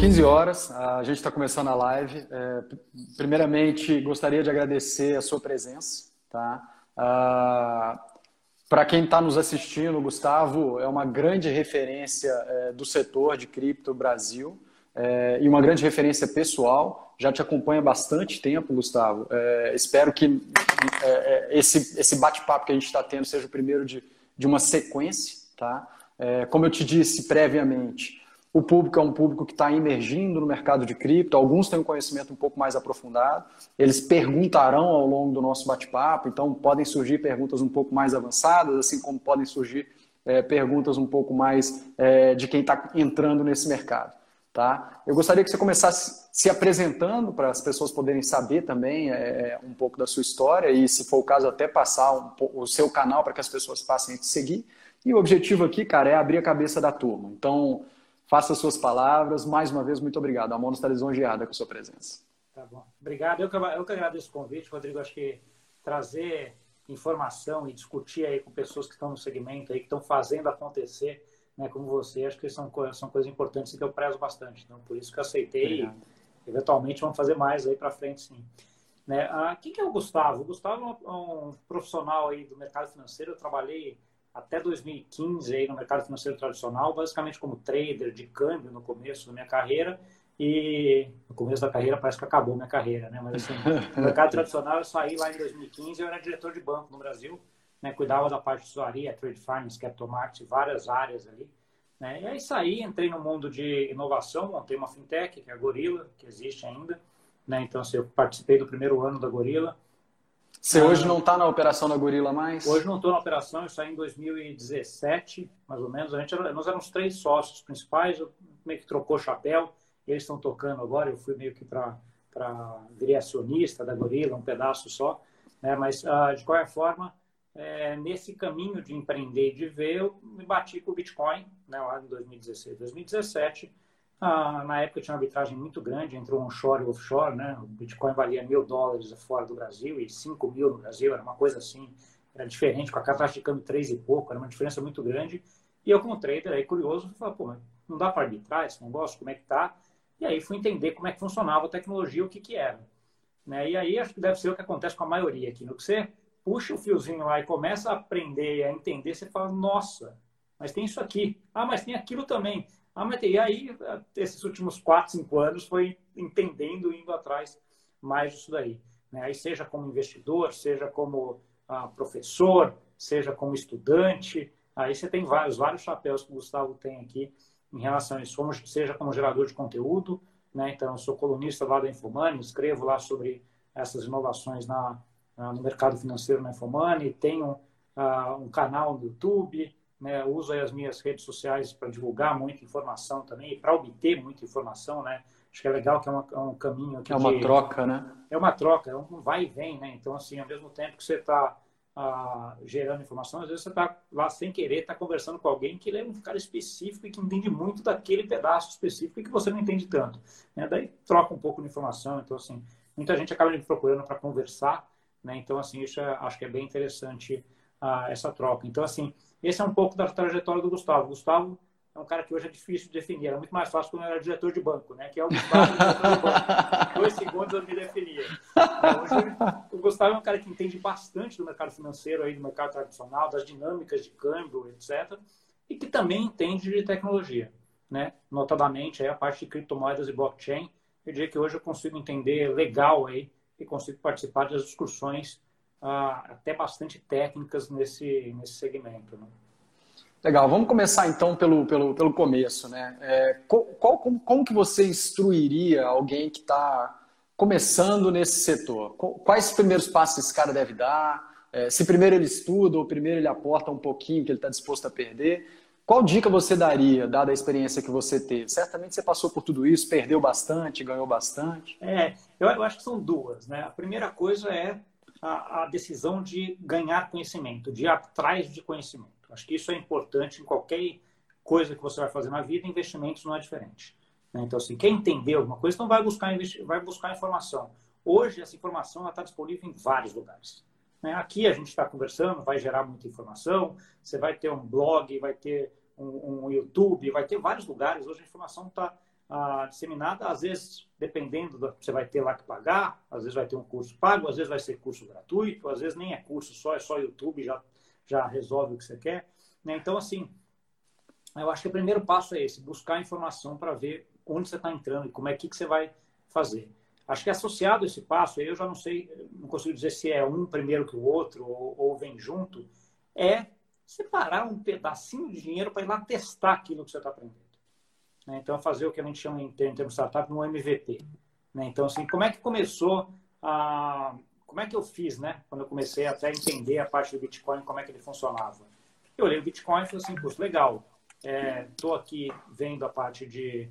15 horas, a gente está começando a live. É, primeiramente, gostaria de agradecer a sua presença. Tá? Ah, Para quem está nos assistindo, Gustavo é uma grande referência é, do setor de cripto Brasil é, e uma grande referência pessoal. Já te acompanha bastante tempo, Gustavo. É, espero que é, é, esse, esse bate-papo que a gente está tendo seja o primeiro de, de uma sequência. Tá? Como eu te disse previamente, o público é um público que está emergindo no mercado de cripto, alguns têm um conhecimento um pouco mais aprofundado, eles perguntarão ao longo do nosso bate-papo, então podem surgir perguntas um pouco mais avançadas, assim como podem surgir é, perguntas um pouco mais é, de quem está entrando nesse mercado. Tá? Eu gostaria que você começasse se apresentando para as pessoas poderem saber também é, um pouco da sua história e, se for o caso, até passar um, o seu canal para que as pessoas passem a te seguir. E o objetivo aqui, cara, é abrir a cabeça da turma. Então, faça suas palavras. Mais uma vez, muito obrigado. A Mono está lisonjeada com a sua presença. Tá bom. Obrigado. Eu que, eu que agradeço o convite, Rodrigo. Acho que trazer informação e discutir aí com pessoas que estão no segmento aí, que estão fazendo acontecer, né, como você, acho que são, são coisas importantes que eu prezo bastante. Então, por isso que eu aceitei Obrigado. e, eventualmente, vamos fazer mais aí para frente, sim. Né? Ah, quem que é o Gustavo? O Gustavo é um, um profissional aí do mercado financeiro. Eu trabalhei até 2015 aí no mercado financeiro tradicional, basicamente como trader de câmbio no começo da minha carreira e no começo da carreira parece que acabou minha carreira, né? Mas assim, no mercado tradicional eu saí lá em 2015, eu era diretor de banco no Brasil, né? Cuidava da parte de tesouraria, trade finance, capital markets, várias áreas ali, né? E aí saí, entrei no mundo de inovação, montei uma fintech, que é a Gorilla, que existe ainda, né? Então assim, eu participei do primeiro ano da Gorilla, você ah, hoje não está na operação da Gorila mais? Hoje não estou na operação, eu saí em 2017, mais ou menos. A gente era, nós éramos três sócios principais, eu meio que trocou chapéu, eles estão tocando agora, eu fui meio que para virei acionista da Gorila, um pedaço só. Né? Mas, uh, de qualquer forma, é, nesse caminho de empreender e de ver, eu me bati com o Bitcoin, né, lá em 2016, 2017 ah, na época tinha uma arbitragem muito grande entre o onshore e o offshore, né? O Bitcoin valia mil dólares fora do Brasil e cinco mil no Brasil, era uma coisa assim, era diferente, com a taxa de câmbio três e pouco, era uma diferença muito grande. E eu, como trader, aí curioso, falei, pô, não dá para arbitrar esse negócio, como é que tá? E aí fui entender como é que funcionava a tecnologia, o que que era. Né? E aí acho que deve ser o que acontece com a maioria aqui. No que você puxa o fiozinho lá e começa a aprender, a entender, você fala, nossa, mas tem isso aqui. Ah, mas tem aquilo também. Ah, mas e aí, esses últimos quatro, cinco anos, foi entendendo, indo atrás mais disso daí. Né? Aí, seja como investidor, seja como ah, professor, seja como estudante, aí você tem vários, vários chapéus que o Gustavo tem aqui em relação a isso, seja como gerador de conteúdo, né? então eu sou colunista lá da Infomoney, escrevo lá sobre essas inovações na, no mercado financeiro na Infomoney, tenho ah, um canal no YouTube, né, uso as minhas redes sociais para divulgar muita informação também, para obter muita informação, né? Acho que é legal que é, uma, é um caminho É uma de, troca, né? É uma troca, é um vai e vem, né? Então, assim, ao mesmo tempo que você está ah, gerando informação, às vezes você está lá sem querer, está conversando com alguém que é um cara específico e que entende muito daquele pedaço específico e que você não entende tanto. Né? Daí troca um pouco de informação. Então, assim, muita gente acaba me procurando para conversar, né? Então, assim, isso é, acho que é bem interessante ah, essa troca. Então, assim, esse é um pouco da trajetória do Gustavo. Gustavo é um cara que hoje é difícil de definir. Era muito mais fácil quando eu era diretor de banco, né? Que é o Gustavo, diretor de banco. Dois segundos eu me definia. Hoje, o Gustavo é um cara que entende bastante do mercado financeiro, aí, do mercado tradicional, das dinâmicas de câmbio, etc. E que também entende de tecnologia, né? Notadamente aí, a parte de criptomoedas e blockchain. Eu diria que hoje eu consigo entender legal aí e consigo participar das discussões ah, até bastante técnicas nesse, nesse segmento. Né? Legal, vamos começar então pelo, pelo, pelo começo. Né? É, qual, como, como que você instruiria alguém que está começando nesse setor? Quais primeiros passos esse cara deve dar? É, se primeiro ele estuda ou primeiro ele aporta um pouquinho que ele está disposto a perder? Qual dica você daria, dada a experiência que você teve? Certamente você passou por tudo isso, perdeu bastante, ganhou bastante. É, eu, eu acho que são duas. Né? A primeira coisa é a, a decisão de ganhar conhecimento, de ir atrás de conhecimento. Acho que isso é importante em qualquer coisa que você vai fazer na vida, investimentos não é diferente. Né? Então, assim, quem entender alguma coisa, então vai buscar, vai buscar informação. Hoje, essa informação está disponível em vários lugares. Né? Aqui a gente está conversando, vai gerar muita informação, você vai ter um blog, vai ter um, um, YouTube, vai ter vários lugares. Hoje a informação está ah, disseminada, às vezes, dependendo do que você vai ter lá que pagar, às vezes vai ter um curso pago, às vezes vai ser curso gratuito, às vezes nem é curso só, é só YouTube, já, já resolve o que você quer. Né? Então, assim, eu acho que o primeiro passo é esse, buscar informação para ver onde você está entrando e como é que, que você vai fazer. Acho que associado a esse passo, eu já não sei, não consigo dizer se é um primeiro que o outro ou, ou vem junto, é separar um pedacinho de dinheiro para ir lá testar aquilo que você está aprendendo. Né? Então, fazer o que a gente chama em termos startup no MVP. Né? Então, assim, como é que começou a... Como é que eu fiz, né? Quando eu comecei até a entender a parte do Bitcoin, como é que ele funcionava. Eu olhei o Bitcoin e falei assim, poxa, legal. Estou é, aqui vendo a parte de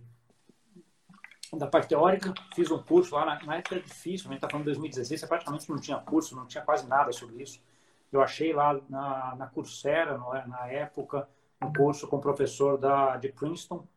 da parte teórica, fiz um curso lá, na, na época difícil, a gente está falando de 2016, você praticamente não tinha curso, não tinha quase nada sobre isso. Eu achei lá na, na Coursera, é, na época, um curso com o professor da, de Princeton,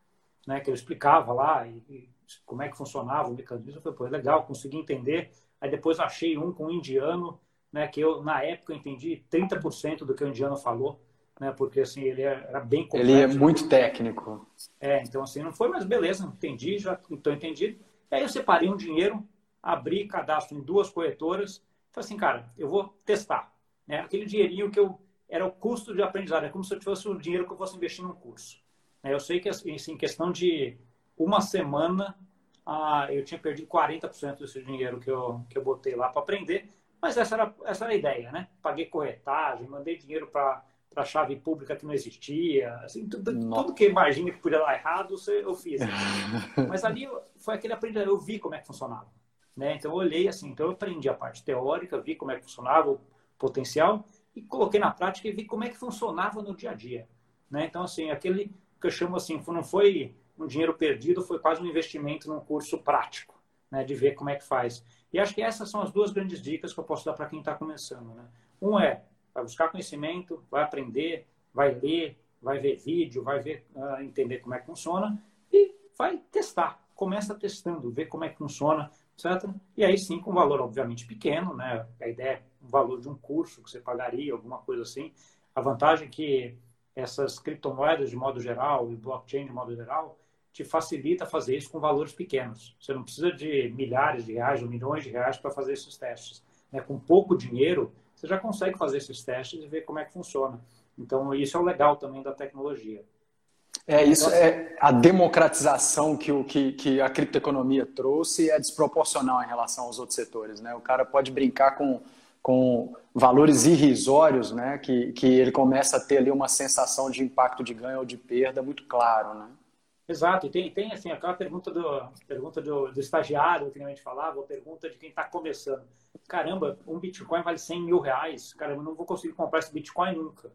né, que ele explicava lá e, e como é que funcionava o mecanismo. Eu falei, pô, é legal, consegui entender. Aí depois achei um com um indiano, né, que eu, na época, entendi 30% do que o indiano falou né? Porque assim ele era bem complexo. Ele é muito técnico. É, então assim não foi, mas beleza, entendi, já então entendi. E aí eu separei um dinheiro, abri cadastro em duas corretoras, falei assim, cara, eu vou testar, né? Aquele dinheirinho que eu era o custo de aprendizado, é como se eu tivesse o dinheiro que eu fosse investir num curso. Né? Eu sei que assim, em questão de uma semana ah, eu tinha perdido 40% desse dinheiro que eu, que eu botei lá para aprender, mas essa era, essa era a ideia, né? Paguei corretagem, mandei dinheiro para para chave pública que não existia, assim, tudo, tudo que imagina que podia dar errado, eu fiz. Mas ali foi aquele aprendizado, eu vi como é que funcionava. Né? Então eu olhei assim, então eu aprendi a parte teórica, vi como é que funcionava o potencial e coloquei na prática e vi como é que funcionava no dia a dia. Né? Então assim, aquele que eu chamo assim, não foi um dinheiro perdido, foi quase um investimento num curso prático, né? de ver como é que faz. E acho que essas são as duas grandes dicas que eu posso dar para quem está começando. Né? Um é vai buscar conhecimento, vai aprender, vai ler, vai ver vídeo, vai ver, uh, entender como é que funciona e vai testar. Começa testando, ver como é que funciona, etc. E aí sim, com um valor obviamente pequeno, né? A ideia é o valor de um curso que você pagaria, alguma coisa assim. A vantagem é que essas criptomoedas de modo geral e blockchain de modo geral te facilita fazer isso com valores pequenos. Você não precisa de milhares de reais ou milhões de reais para fazer esses testes. Né? Com pouco dinheiro, você já consegue fazer esses testes e ver como é que funciona. Então, isso é o legal também da tecnologia. É, isso é a democratização que, o, que, que a criptoeconomia trouxe é desproporcional em relação aos outros setores. Né? O cara pode brincar com, com valores irrisórios, né? que, que ele começa a ter ali uma sensação de impacto de ganho ou de perda muito claro. Né? Exato, e tem, tem assim, aquela pergunta do, pergunta do, do estagiário que a gente falava, ou pergunta de quem está começando. Caramba, um Bitcoin vale 100 mil reais, caramba, não vou conseguir comprar esse Bitcoin nunca.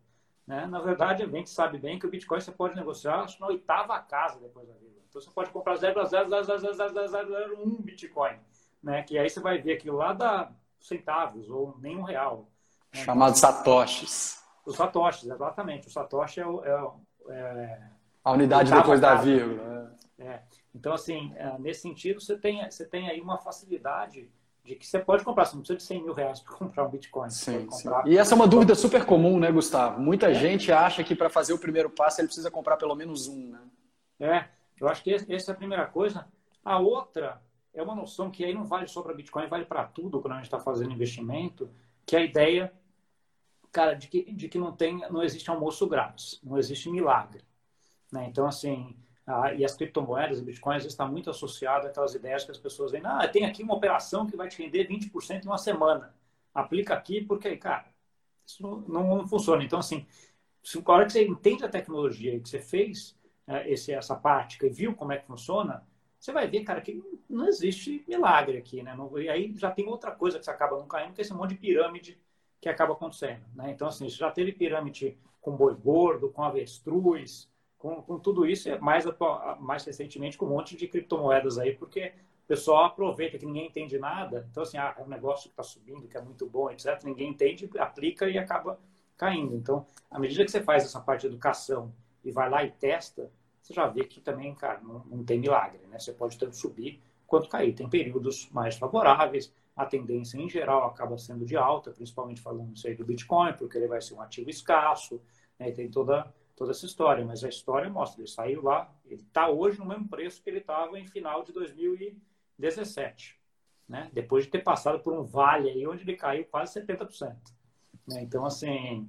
Né? Na verdade, a gente sabe bem que o Bitcoin você pode negociar acho, na oitava casa depois da vida. Então você pode comprar 0,00001 Bitcoin, né? que aí você vai ver aquilo lá dá centavos ou nem um real. Né? Chamado então, satoshis. Os satoshis, exatamente. O satoshi é, é, é a unidade depois da vírgula. É. é. Então, assim, é, nesse sentido, você tem, você tem aí uma facilidade de que você pode comprar, você não precisa de 100 mil reais para comprar um Bitcoin. Sim, sim. E essa é uma dúvida super comum, né, Gustavo? Muita é. gente acha que para fazer o primeiro passo ele precisa comprar pelo menos um, né? É, eu acho que essa é a primeira coisa. A outra é uma noção que aí não vale só para Bitcoin, vale para tudo quando a gente está fazendo investimento, que é a ideia, cara, de que, de que não, tem, não existe almoço grátis, não existe milagre. Né? Então, assim, ah, e as criptomoedas, e bitcoins, está muito associado àquelas ideias que as pessoas veem, ah, tem aqui uma operação que vai te render 20% em uma semana. Aplica aqui, porque, cara, isso não, não funciona. Então, assim, se, a hora que você entende a tecnologia e que você fez é, esse, essa prática e viu como é que funciona, você vai ver, cara, que não existe milagre aqui, né? Não, e aí já tem outra coisa que você acaba não caindo, que é esse monte de pirâmide que acaba acontecendo, né? Então, assim, já teve pirâmide com boi gordo, com avestruz, com, com tudo isso, é mais, mais recentemente com um monte de criptomoedas aí, porque o pessoal aproveita que ninguém entende nada. Então, assim, ah, é um negócio que está subindo, que é muito bom, etc. Ninguém entende, aplica e acaba caindo. Então, à medida que você faz essa parte de educação e vai lá e testa, você já vê que também, cara, não, não tem milagre, né? Você pode tanto subir quanto cair. Tem períodos mais favoráveis, a tendência em geral acaba sendo de alta, principalmente falando isso aí do Bitcoin, porque ele vai ser um ativo escasso, né? tem toda toda essa história, mas a história mostra, ele saiu lá, ele está hoje no mesmo preço que ele estava em final de 2017, né? Depois de ter passado por um vale aí onde ele caiu quase 70%. Né? Então, assim,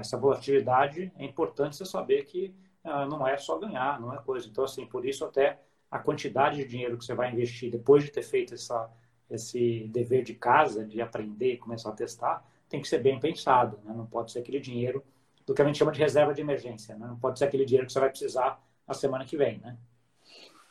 essa volatilidade é importante você saber que não é só ganhar, não é coisa. Então, assim, por isso até a quantidade de dinheiro que você vai investir depois de ter feito essa, esse dever de casa, de aprender começar a testar, tem que ser bem pensado. Né? Não pode ser aquele dinheiro do que a gente chama de reserva de emergência. Né? Não pode ser aquele dinheiro que você vai precisar na semana que vem. Né?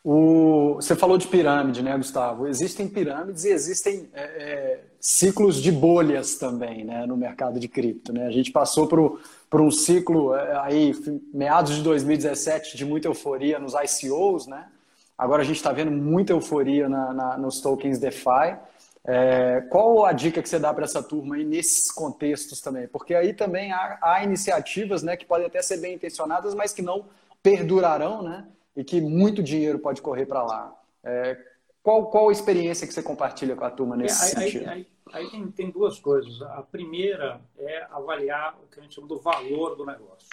O, você falou de pirâmide, né, Gustavo? Existem pirâmides e existem é, é, ciclos de bolhas também né, no mercado de cripto. Né? A gente passou por, por um ciclo é, aí, meados de 2017, de muita euforia nos ICOs, né? Agora a gente está vendo muita euforia na, na, nos tokens DeFi. É, qual a dica que você dá para essa turma aí nesses contextos também? Porque aí também há, há, iniciativas né, que podem até ser bem intencionadas, mas que não perdurarão, né? E que muito dinheiro pode correr para lá. É, qual, qual a experiência que você compartilha com a turma nesse é, aí, sentido? Aí, aí, aí tem, tem, duas coisas. A primeira é avaliar o que a gente chama do valor do negócio.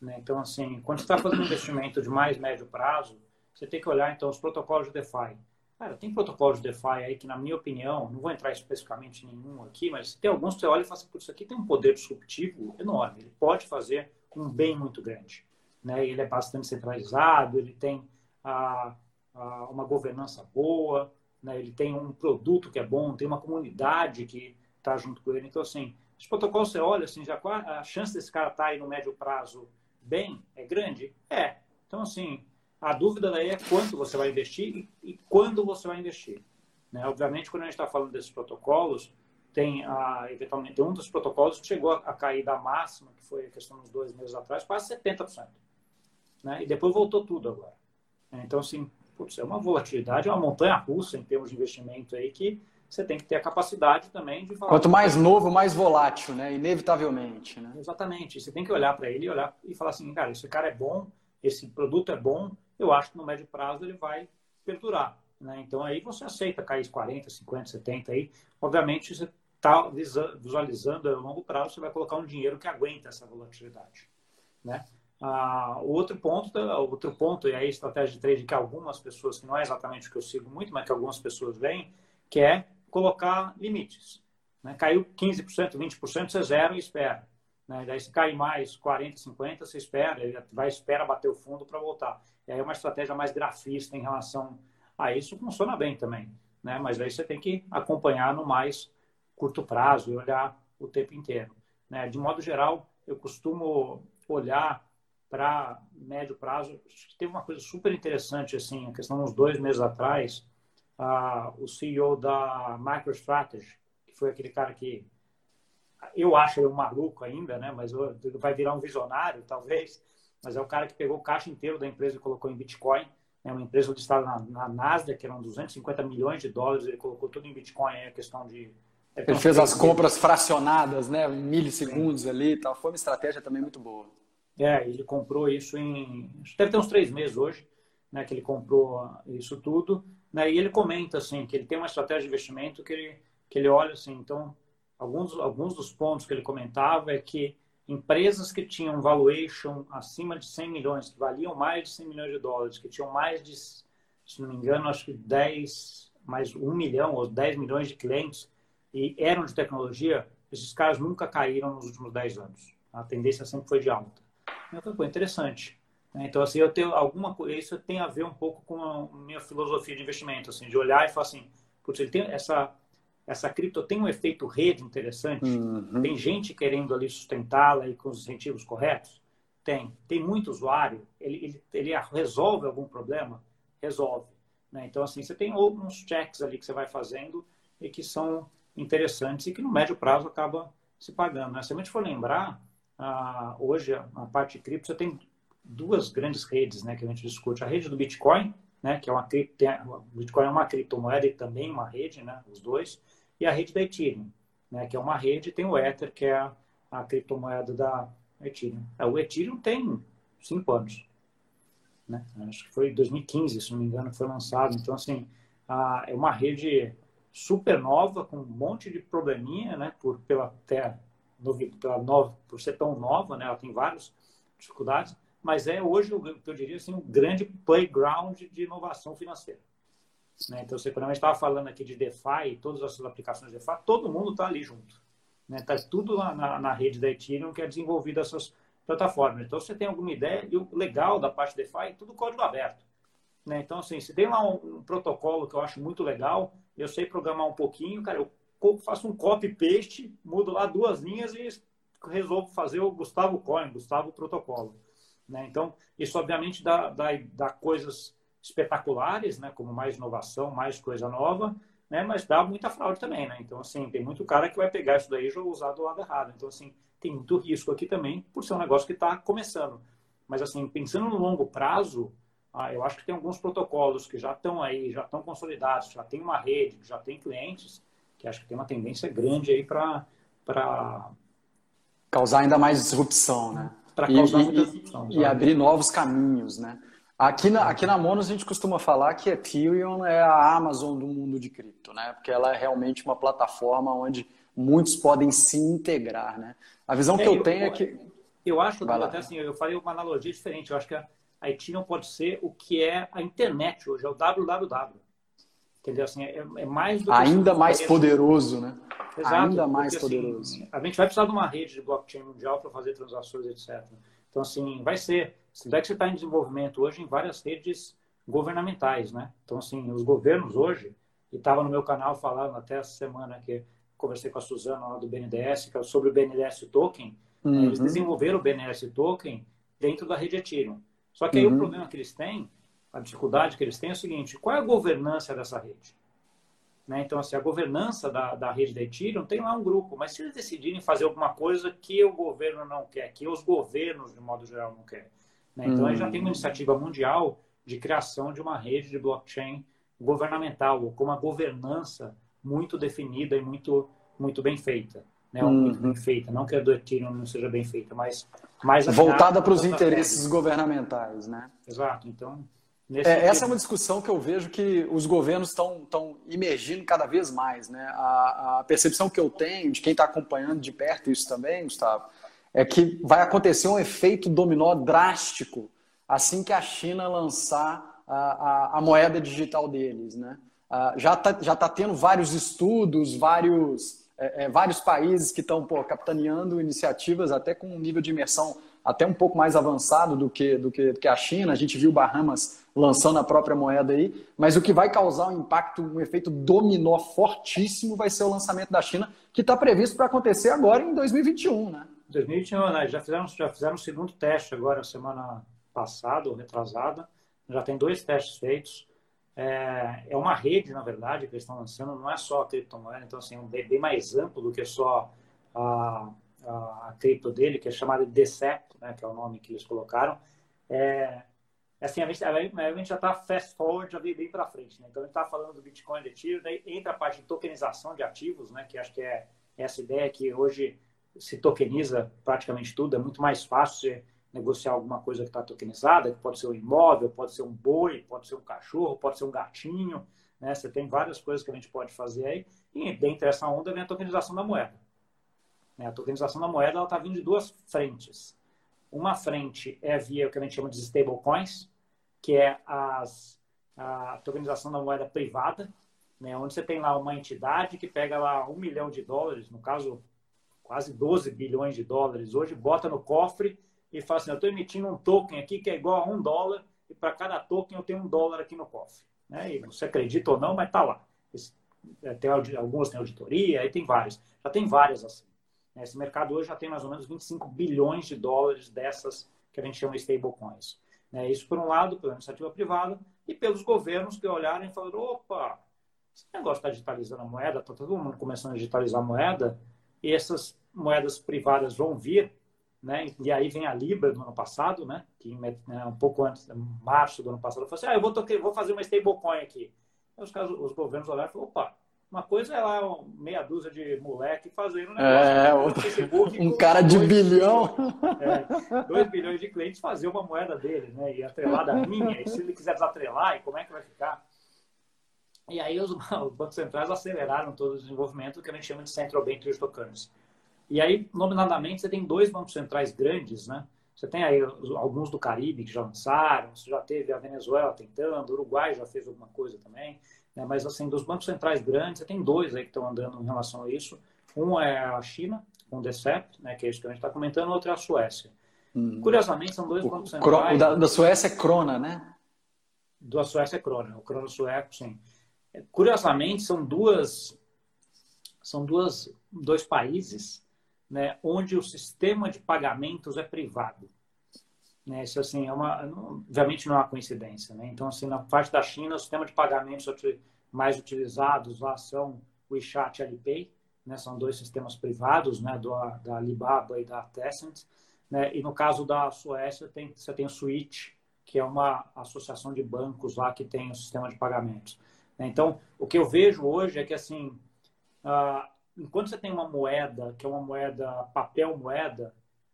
Né? Então, assim, quando você está fazendo um investimento de mais médio prazo, você tem que olhar, então, os protocolos de DeFi. Cara, tem protocolos de DeFi aí que, na minha opinião, não vou entrar especificamente em nenhum aqui, mas tem alguns que você olha e fala assim, isso aqui tem um poder disruptivo enorme. Ele pode fazer um bem muito grande. Né? Ele é bastante centralizado, ele tem a, a, uma governança boa, né? ele tem um produto que é bom, tem uma comunidade que está junto com ele. Então, assim, os protocolos você olha, assim, já a chance desse cara estar tá aí no médio prazo bem é grande? É. Então, assim, a dúvida daí é quanto você vai investir e, e quando você vai investir. Né? Obviamente, quando a gente está falando desses protocolos, tem a, eventualmente um dos protocolos que chegou a, cair da máxima, que foi a questão dos dois meses atrás, quase 70%. Né? E depois voltou tudo agora. Então, assim, putz, é uma volatilidade, é uma montanha russa em termos de investimento aí que você tem que ter a capacidade também de falar. Quanto mais novo, mais volátil, né? Inevitavelmente. Né? Exatamente. Você tem que olhar para ele e olhar e falar assim, cara, esse cara é bom, esse produto é bom, eu acho que no médio prazo ele vai perdurar. Né? Então aí você aceita cair 40, 50, 70 aí. Obviamente você está visualizando a longo prazo, você vai colocar um dinheiro que aguenta essa volatilidade. Né? Ah, outro ponto, outro ponto, e aí estratégia de trade que algumas pessoas, que não é exatamente o que eu sigo muito, mas que algumas pessoas veem, que é colocar limites. Né? Caiu 15%, 20%, você zero e espera. Né? Daí se cai mais 40, 50, você espera, vai espera bater o fundo para voltar. E aí é uma estratégia mais grafista em relação a isso funciona bem também, né? Mas aí você tem que acompanhar no mais curto prazo e olhar o tempo inteiro, né? De modo geral, eu costumo olhar para médio prazo. Teve uma coisa super interessante assim, a questão uns dois meses atrás, uh, o CEO da MicroStrategy, que foi aquele cara que eu acho ele um maluco ainda, né? Mas ele vai virar um visionário, talvez. Mas é o cara que pegou o caixa inteiro da empresa e colocou em Bitcoin. É uma empresa listada na, na Nasdaq, que eram 250 milhões de dólares. Ele colocou tudo em Bitcoin. É questão de. É ele fez as compras fracionadas, né? Em milissegundos Sim. ali e tal. Foi uma estratégia também muito boa. É, ele comprou isso em. Deve ter uns três meses hoje, né? Que ele comprou isso tudo. Né, e ele comenta, assim, que ele tem uma estratégia de investimento que ele, que ele olha, assim, então alguns, alguns dos pontos que ele comentava é que empresas que tinham valuation acima de 100 milhões, que valiam mais de 100 milhões de dólares, que tinham mais de, se não me engano, acho que 10, mais 1 milhão ou 10 milhões de clientes e eram de tecnologia, esses caras nunca caíram nos últimos 10 anos. A tendência sempre foi de alta. Então, foi interessante. Então, assim, eu tenho alguma coisa, isso tem a ver um pouco com a minha filosofia de investimento, assim, de olhar e falar assim, putz, ele tem essa essa cripto tem um efeito rede interessante? Uhum. Tem gente querendo ali sustentá-la e com os incentivos corretos? Tem. Tem muito usuário? Ele, ele, ele resolve algum problema? Resolve. Né? Então, assim, você tem alguns checks ali que você vai fazendo e que são interessantes e que no médio prazo acaba se pagando. Né? Se a gente for lembrar, ah, hoje, a parte de cripto, você tem duas grandes redes né, que a gente discute. A rede do Bitcoin, né, que é uma cripto, Bitcoin é uma criptomoeda e também uma rede, né, os dois e a rede da Ethereum, né, que é uma rede, tem o Ether, que é a, a criptomoeda da Ethereum. É, o Ethereum tem cinco anos. Né? Acho que foi em 2015, se não me engano, foi lançado. Então, assim, a, é uma rede super nova, com um monte de probleminha, né, por, pela, até, nova, por ser tão nova, né, ela tem vários dificuldades, mas é hoje, eu diria assim, um grande playground de inovação financeira. Né? Então, você, quando a gente estava falando aqui de DeFi, todas essas aplicações de DeFi, todo mundo está ali junto. Está né? Tá tudo na, na, na, rede da Ethereum que é desenvolvida essas plataformas. Então, você tem alguma ideia, e o legal da parte de DeFi é tudo código aberto. Né? Então, assim, se tem lá um, um, protocolo que eu acho muito legal, eu sei programar um pouquinho, cara, eu faço um copy-paste, mudo lá duas linhas e resolvo fazer o Gustavo Coin, Gustavo Protocolo. Né? Então, isso obviamente dá, dá, dá coisas espetaculares, né? como mais inovação, mais coisa nova, né? mas dá muita fraude também. Né? Então, assim, tem muito cara que vai pegar isso daí e usar do lado errado. Então, assim, tem muito risco aqui também por ser um negócio que está começando. Mas, assim, pensando no longo prazo, ah, eu acho que tem alguns protocolos que já estão aí, já estão consolidados, já tem uma rede, já tem clientes, que acho que tem uma tendência grande aí para causar ainda mais disrupção, né? Para causar e, muita disrupção. E, e abrir novos caminhos, né? Aqui na, aqui na Monos a gente costuma falar que Ethereum é a Amazon do mundo de cripto, né? Porque ela é realmente uma plataforma onde muitos podem se integrar, né? A visão é, que eu, eu tenho é que... Eu acho, que até assim, eu falei uma analogia diferente. Eu acho que a Ethereum pode ser o que é a internet hoje, é o www. Entendeu? Assim, é, é mais Ainda mais poderoso, né? Exato, Ainda mais porque, assim, poderoso. Assim, a gente vai precisar de uma rede de blockchain mundial para fazer transações, etc. Então, assim, vai ser. Se que você está em desenvolvimento hoje em várias redes governamentais, né? Então, assim, os governos hoje, e estava no meu canal falando até essa semana que conversei com a Suzana lá do BNDES, é sobre o BNDES Token, uhum. eles desenvolveram o BNDES Token dentro da rede Ethereum. Só que aí uhum. o problema que eles têm a dificuldade que eles têm é o seguinte: qual é a governança dessa rede? Né? Então, assim, a governança da, da rede da Ethereum tem lá um grupo, mas se eles decidirem fazer alguma coisa que o governo não quer, que os governos, de modo geral, não querem. Né? Então, uhum. já tem uma iniciativa mundial de criação de uma rede de blockchain governamental, ou com uma governança muito definida e muito, muito bem feita. Né? Uhum. Muito bem feita. Não que a do Ethereum não seja bem feita, mas mais voltada para os interesses governamentais, né? Exato. Então, é, essa é uma discussão que eu vejo que os governos estão imergindo cada vez mais. Né? A, a percepção que eu tenho de quem está acompanhando de perto isso também, Gustavo, é que vai acontecer um efeito dominó drástico assim que a China lançar a, a, a moeda digital deles. Né? já está já tá tendo vários estudos, vários, é, é, vários países que estão capitaneando iniciativas até com um nível de imersão até um pouco mais avançado do que, do que, do que a China. A gente viu Bahamas lançando a própria moeda aí, mas o que vai causar um impacto, um efeito dominó fortíssimo vai ser o lançamento da China, que está previsto para acontecer agora em 2021, né? 2021, né? Já fizeram, já fizeram o segundo teste agora, semana passada ou retrasada. Já tem dois testes feitos. É, é uma rede, na verdade, que eles estão lançando, não é só a criptomoeda, então, assim, é bem mais amplo do que só a, a, a cripto dele, que é chamada de DCEP, né, que é o nome que eles colocaram. É, assim, a gente, a gente já está fast forward, já veio bem para frente. Né? Então, a gente está falando do Bitcoin de tiro, daí entra a parte de tokenização de ativos, né? que acho que é essa ideia que hoje se tokeniza praticamente tudo, é muito mais fácil negociar alguma coisa que está tokenizada, que pode ser um imóvel, pode ser um boi, pode ser um cachorro, pode ser um gatinho, né? Você tem várias coisas que a gente pode fazer aí, e dentro dessa onda vem a tokenização da moeda. Né? A tokenização da moeda está vindo de duas frentes. Uma frente é via o que a gente chama de stablecoins, que é as, a tokenização da moeda privada, né? onde você tem lá uma entidade que pega lá um milhão de dólares, no caso, quase 12 bilhões de dólares hoje, bota no cofre e fala assim, eu estou emitindo um token aqui que é igual a um dólar e para cada token eu tenho um dólar aqui no cofre. Né? E você acredita ou não, mas está lá. É, tem, têm auditoria, aí tem vários. Já tem várias assim. Esse mercado hoje já tem mais ou menos 25 bilhões de dólares dessas que a gente chama de stablecoins. Né? Isso por um lado, pela iniciativa privada, e pelos governos que olharam e falaram, opa, esse negócio está digitalizando a moeda, está todo mundo começando a digitalizar a moeda, e essas moedas privadas vão vir, né? E aí vem a Libra do ano passado, né? Que né, um pouco antes, março do ano passado, falou assim, ah, eu vou, vou fazer uma stablecoin aqui. Os, casos, os governos olharam e falaram, opa, uma coisa é lá meia dúzia de moleque fazendo um negócio é, no Facebook. Um cara de bilhão. É, dois bilhões de clientes fazer uma moeda dele, né? E atrelada a minha, e se ele quiser desatrelar, e como é que vai ficar? E aí os, os bancos centrais aceleraram todo o desenvolvimento que a gente chama de Central Bank Cryptocurrency. E aí, nominadamente, você tem dois bancos centrais grandes, né? Você tem aí alguns do Caribe que já lançaram, você já teve a Venezuela tentando, o Uruguai já fez alguma coisa também. Né? Mas, assim, dos bancos centrais grandes, tem dois aí que estão andando em relação a isso. Um é a China, com o DECEP, né, que é isso que a gente está comentando, o outro é a Suécia. Hum. Curiosamente, são dois o, bancos centrais. O da, da Suécia é Krona, né? Da Suécia é Krona, o Krona sueco, sim. Curiosamente, são duas são duas, dois países né, onde o sistema de pagamentos é privado. Né, isso assim é uma, obviamente não é uma coincidência. Né? Então assim na parte da China, o sistema de pagamentos mais utilizados lá são o WeChat e Alipay, né? São dois sistemas privados, né? Do, da Alibaba e da Tencent. Né? E no caso da Suécia, tem, você tem o Switch, que é uma associação de bancos lá que tem o sistema de pagamentos. Então, o que eu vejo hoje é que, assim, uh, enquanto você tem uma moeda, que é uma moeda papel moeda,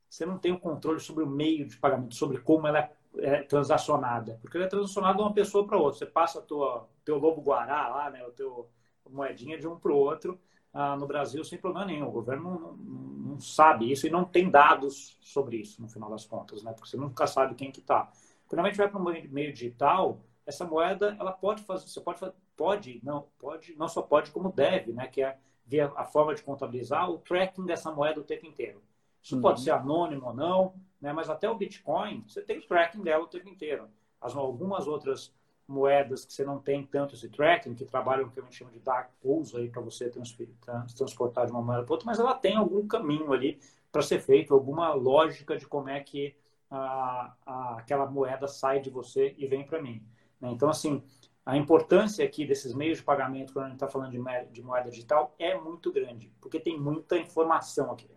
você não tem o controle sobre o meio de pagamento, sobre como ela é, é transacionada. Porque ela é transacionada de uma pessoa para outra. Você passa o teu lobo guará lá, né, o teu moedinha de um para o outro, ah, no Brasil sem problema nenhum. O governo não, não, sabe isso e não tem dados sobre isso, no final das contas, né? Porque você nunca sabe quem que está. Quando a gente vai para um meio digital, essa moeda ela pode fazer, você pode, pode, não, pode, não só pode como deve, né? Que é ver a forma de contabilizar o tracking dessa moeda o tempo inteiro. Isso uhum. pode ser anônimo ou não, né? Mas até o Bitcoin, você tem o tracking dela o tempo inteiro. As, algumas outras moedas que você não tem tanto esse tracking, que trabalham o que a gente chama de dark pools aí para você transportar de uma moeda para outra, mas ela tem algum caminho ali para ser feito, alguma lógica de como é que a, a, aquela moeda sai de você e vem para mim. Né? Então, assim, a importância aqui desses meios de pagamento, quando a gente está falando de, de moeda digital, é muito grande, porque tem muita informação aqui.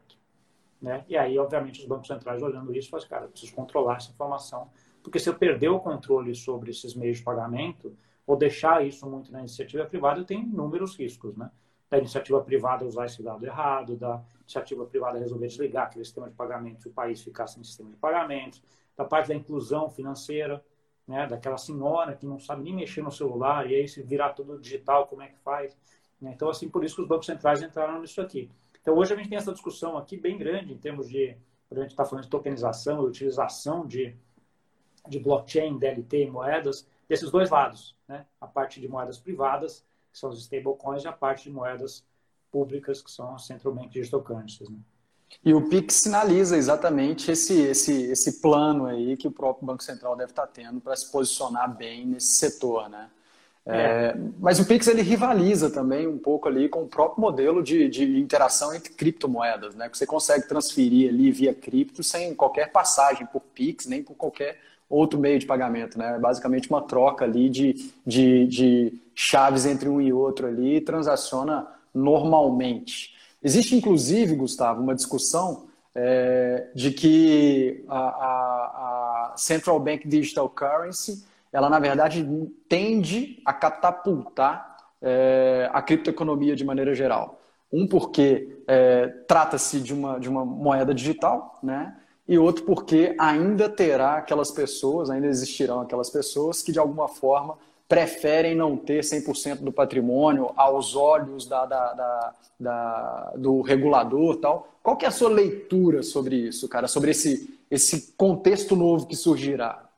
Né? E aí, obviamente, os bancos centrais olhando isso, fazem, cara, eu preciso controlar essa informação porque se eu perder o controle sobre esses meios de pagamento, ou deixar isso muito na iniciativa privada, tenho inúmeros riscos, né? Da iniciativa privada usar esse dado errado, da iniciativa privada resolver desligar aquele sistema de pagamento e o país ficar sem sistema de pagamentos, da parte da inclusão financeira, né? Daquela senhora que não sabe nem mexer no celular e aí se virar tudo digital, como é que faz? Né? Então, assim, por isso que os bancos centrais entraram nisso aqui. Então, hoje a gente tem essa discussão aqui bem grande em termos de, a gente está falando de tokenização, utilização de de blockchain, DLT e moedas, desses dois lados, né? A parte de moedas privadas, que são os stablecoins, e a parte de moedas públicas, que são central bank digital currencies, né? E o PIX sinaliza exatamente esse, esse, esse plano aí que o próprio Banco Central deve estar tendo para se posicionar bem nesse setor, né? É. É, mas o Pix ele rivaliza também um pouco ali com o próprio modelo de, de interação entre criptomoedas, né? Que você consegue transferir ali via cripto sem qualquer passagem por Pix, nem por qualquer outro meio de pagamento, né? É basicamente uma troca ali de, de, de chaves entre um e outro ali e transaciona normalmente. Existe, inclusive, Gustavo, uma discussão é, de que a, a, a, Central Bank Digital Currency, ela, na verdade, tende a catapultar é, a criptoeconomia de maneira geral. Um, porque é, trata-se de uma, de uma moeda digital, né? e outro porque ainda terá aquelas pessoas, ainda existirão aquelas pessoas que de alguma forma preferem não ter 100% do patrimônio aos olhos da, da, da, da, do regulador tal. Qual que é a sua leitura sobre isso, cara? Sobre esse, esse contexto novo que surgirá?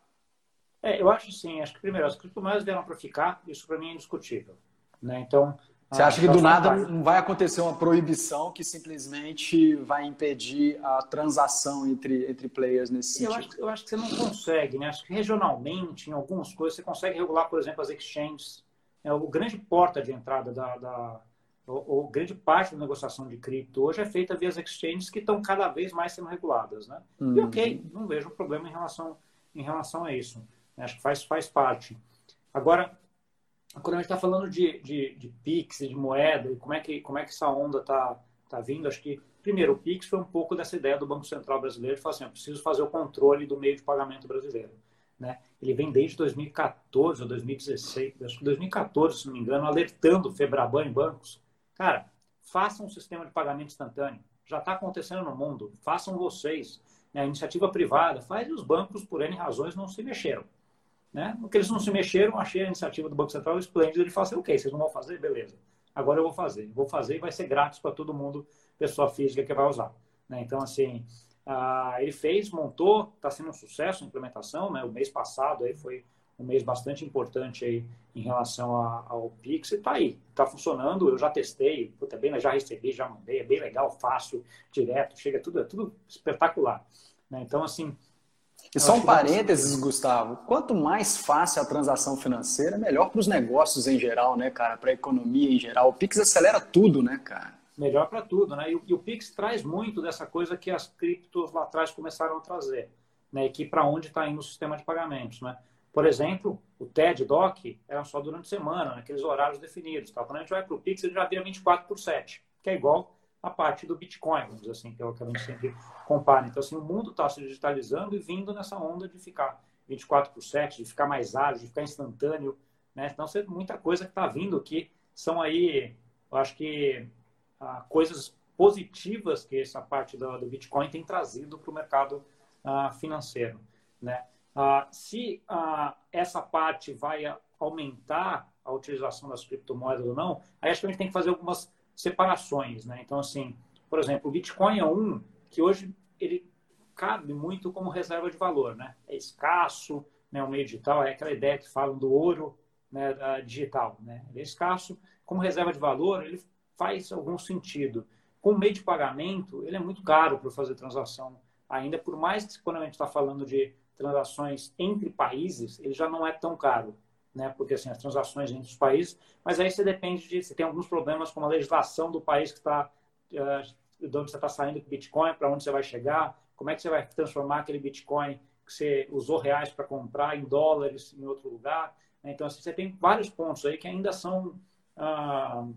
É, eu acho sim. Acho que, primeiro, as criptomoedas vieram para ficar. Isso, para mim, é indiscutível. Né? Então, você acha que do nada não vai acontecer uma proibição que simplesmente vai impedir a transação entre, entre players nesse eu sentido? Acho, eu acho que você não consegue, né? Acho que regionalmente, em algumas coisas, você consegue regular, por exemplo, as exchanges. É, o grande porta de entrada da, da ou, grande parte da negociação de cripto hoje é feita via as exchanges que estão cada vez mais sendo reguladas, né? Hum. E uhum. ok, não vejo problema em relação, em relação a isso. Acho que faz, faz parte. Agora, quando a gente está falando de, de, de Pix, de moeda, e como é que, como é que essa onda está tá vindo, acho que, primeiro, o Pix foi um pouco dessa ideia do Banco Central brasileiro de falar assim, eu preciso fazer o controle do meio de pagamento brasileiro. Né? Ele vem desde 2014 ou 2016, acho que 2014, se não me engano, alertando Febraban e bancos. Cara, façam um sistema de pagamento instantâneo. Já está acontecendo no mundo. Façam vocês. Né? A iniciativa privada faz e os bancos, por N razões, não se mexeram. Né? Porque eles não se mexeram, achei a iniciativa do Banco Central esplêndida. Ele falou assim: ok, vocês não vão fazer? Beleza. Agora eu vou fazer. Vou fazer e vai ser grátis para todo mundo, pessoa física que vai usar. Né? Então, assim, Ah, ele fez, montou, está sendo um sucesso a implementação, né? O mês passado aí foi um mês bastante importante aí em relação a, ao Pix e está aí, está funcionando. Eu já testei, puta, bem, já recebi, já mandei, é bem legal, fácil, direto, chega tudo, é tudo espetacular. Né? Então, assim. E só um parênteses, Gustavo. Quanto mais fácil a transação financeira, melhor para os negócios em geral, né, cara? Para a economia em geral. O Pix acelera tudo, né, cara? Melhor para tudo, né? E, e, o Pix traz muito dessa coisa que as criptos lá atrás começaram a trazer, né? E que para onde está indo o sistema de pagamentos, né? Por exemplo, o TED Doc era só durante a semana, naqueles horários definidos. Tá? Quando a gente vai para o Pix, ele já vira 24 por 7, que é igual a parte do Bitcoin, vamos dizer assim, que é o que a gente sempre compara. Então, assim, o mundo está se digitalizando e vindo nessa onda de ficar 24 por 7, de ficar mais ágil, de ficar instantâneo. Né? Então, tem muita coisa que está vindo que são aí, eu acho que, ah, coisas positivas que essa parte do, do Bitcoin tem trazido para o mercado ah, financeiro. Né? Ah, se ah, essa parte vai aumentar a utilização das criptomoedas ou não, aí acho que a gente tem que fazer algumas separações, né? Então, assim, por exemplo, o Bitcoin é um que hoje ele cabe muito como reserva de valor, né? É escasso, né? O meio digital é aquela ideia que falam do ouro né, digital, né? Ele é escasso, como reserva de valor, ele faz algum sentido. Como meio de pagamento, ele é muito caro para fazer transação ainda, por mais que quando a gente está falando de transações entre países, ele já não é tão caro, né? Porque assim, as transações entre os países, mas aí você depende de, você tem alguns problemas com a legislação do país que está, uh, de onde você está saindo com Bitcoin, para onde você vai chegar, como é que você vai transformar aquele Bitcoin que você usou reais para comprar em dólares em outro lugar. Né? Então, assim, você tem vários pontos aí que ainda são, uh,